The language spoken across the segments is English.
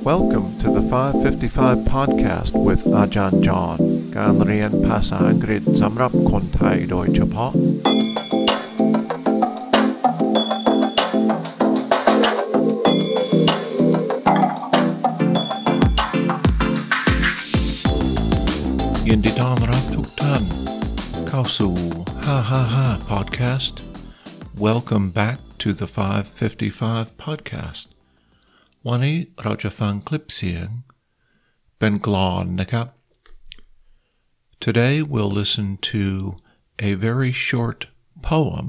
Welcome to the 555 podcast with อาจารย์จอห์นการเรียนภาษาอังกฤษสำหรับคนไทยโดยเฉพาะ ยินดีต้อนรับทุกท่านเข้าสู่ 555 podcast Welcome back to the 555 podcast วันนี้เราจะฟังคลิปเสียงเป็นกลอนนะครับ Today we'll listen to a very short poem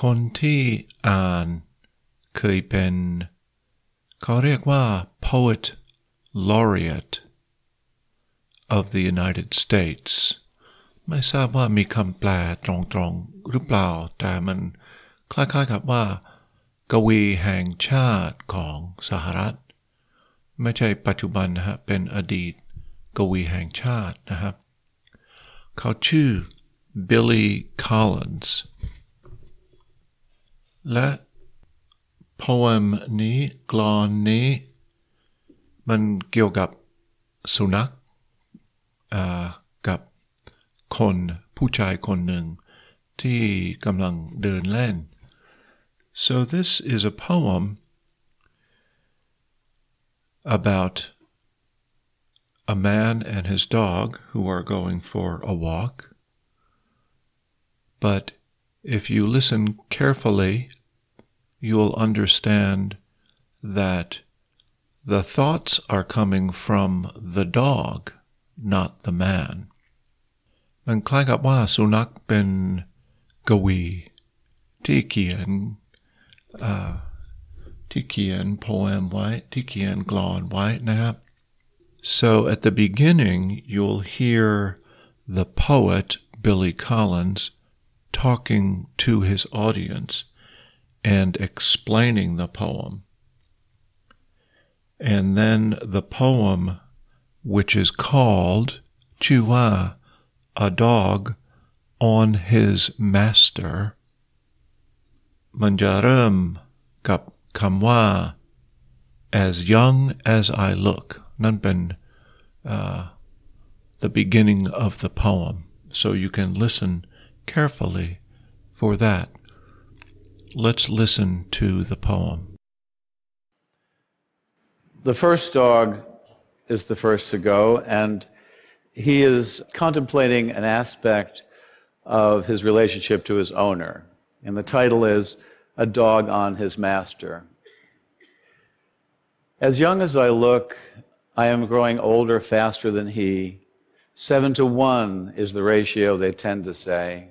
คนที่อ่านเคยเป็นเขาเรียกว่า poet laureate of the United States ไม่ทราบว่ามีคำแปลตรงๆหรือเปล่า แต่มันคล้ายๆกับว่า กวีแห่งชาติของสหรัฐ ไม่ใช่ปัจจุบันนะฮะเป็นอดีตกวีแห่งชาตินะครับ เขาชื่อ Billy Collins และ poem นี้กลอนนี้ มันเกี่ยวกับสุนัขกับคนผู้ชายคนหนึ่งที่กำลังเดินเล่น So, this is a poem about a man and his dog who are going for a walk. But if you listen carefully, you'll understand that the thoughts are coming from the dog, not the man. Men klangap wa sunak ben gawi tikian uh, Poem White, tikian glaad White Nap. So at the beginning, you'll hear the poet, Billy Collins, talking to his audience and explaining the poem. And then the poem, which is called Chua, a dog on his master, Manjaram kap kamwa, as young as I look. Nanben, uh, the beginning of the poem. So you can listen carefully for that. Let's listen to the poem. The first dog is the first to go, and he is contemplating an aspect of his relationship to his owner. And the title is A Dog on His Master. As young as I look, I am growing older faster than he. Seven to one is the ratio they tend to say.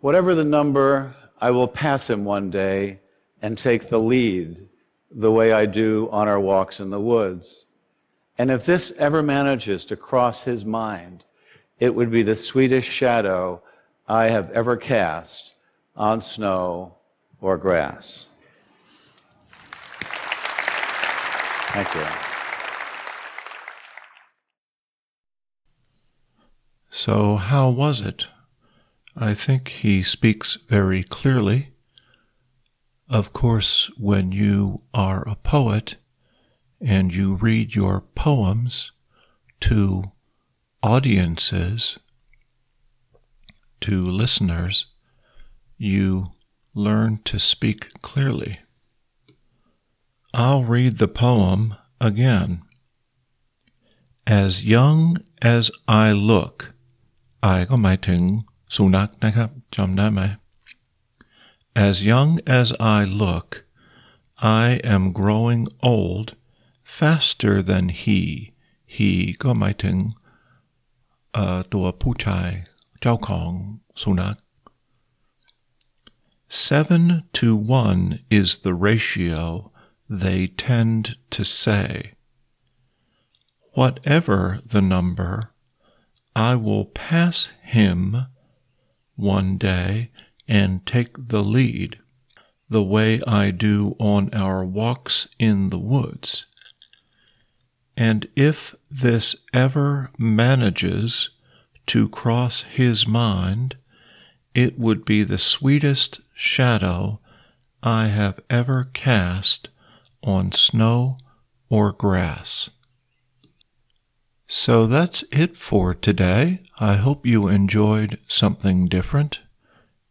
Whatever the number, I will pass him one day and take the lead the way I do on our walks in the woods. And if this ever manages to cross his mind, it would be the sweetest shadow I have ever cast on snow or grass. Thank you. So, how was it? I think he speaks very clearly. Of course, when you are a poet, and you read your poems to audiences, to listeners, you learn to speak clearly. I'll read the poem again. As young as I look I ก็หมายถึงสุนัขนะครับจำได้ไหม As young as I look I am growing old faster than he he ก็หมายถึงตัวผู้ชายเจ้าของสุนัข Seven to one is the ratio they tend to say. Whatever the number, I will pass him one day and take the lead, the way I do on our walks in the woods. And if this ever manages to cross his mind, it would be the sweetest shadow I have ever cast on snow or grass. So that's it for today. I hope you enjoyed something different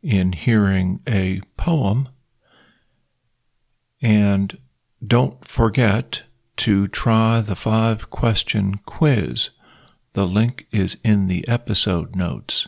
in hearing a poem. And don't forget to try the five question quiz. The link is in the episode notes.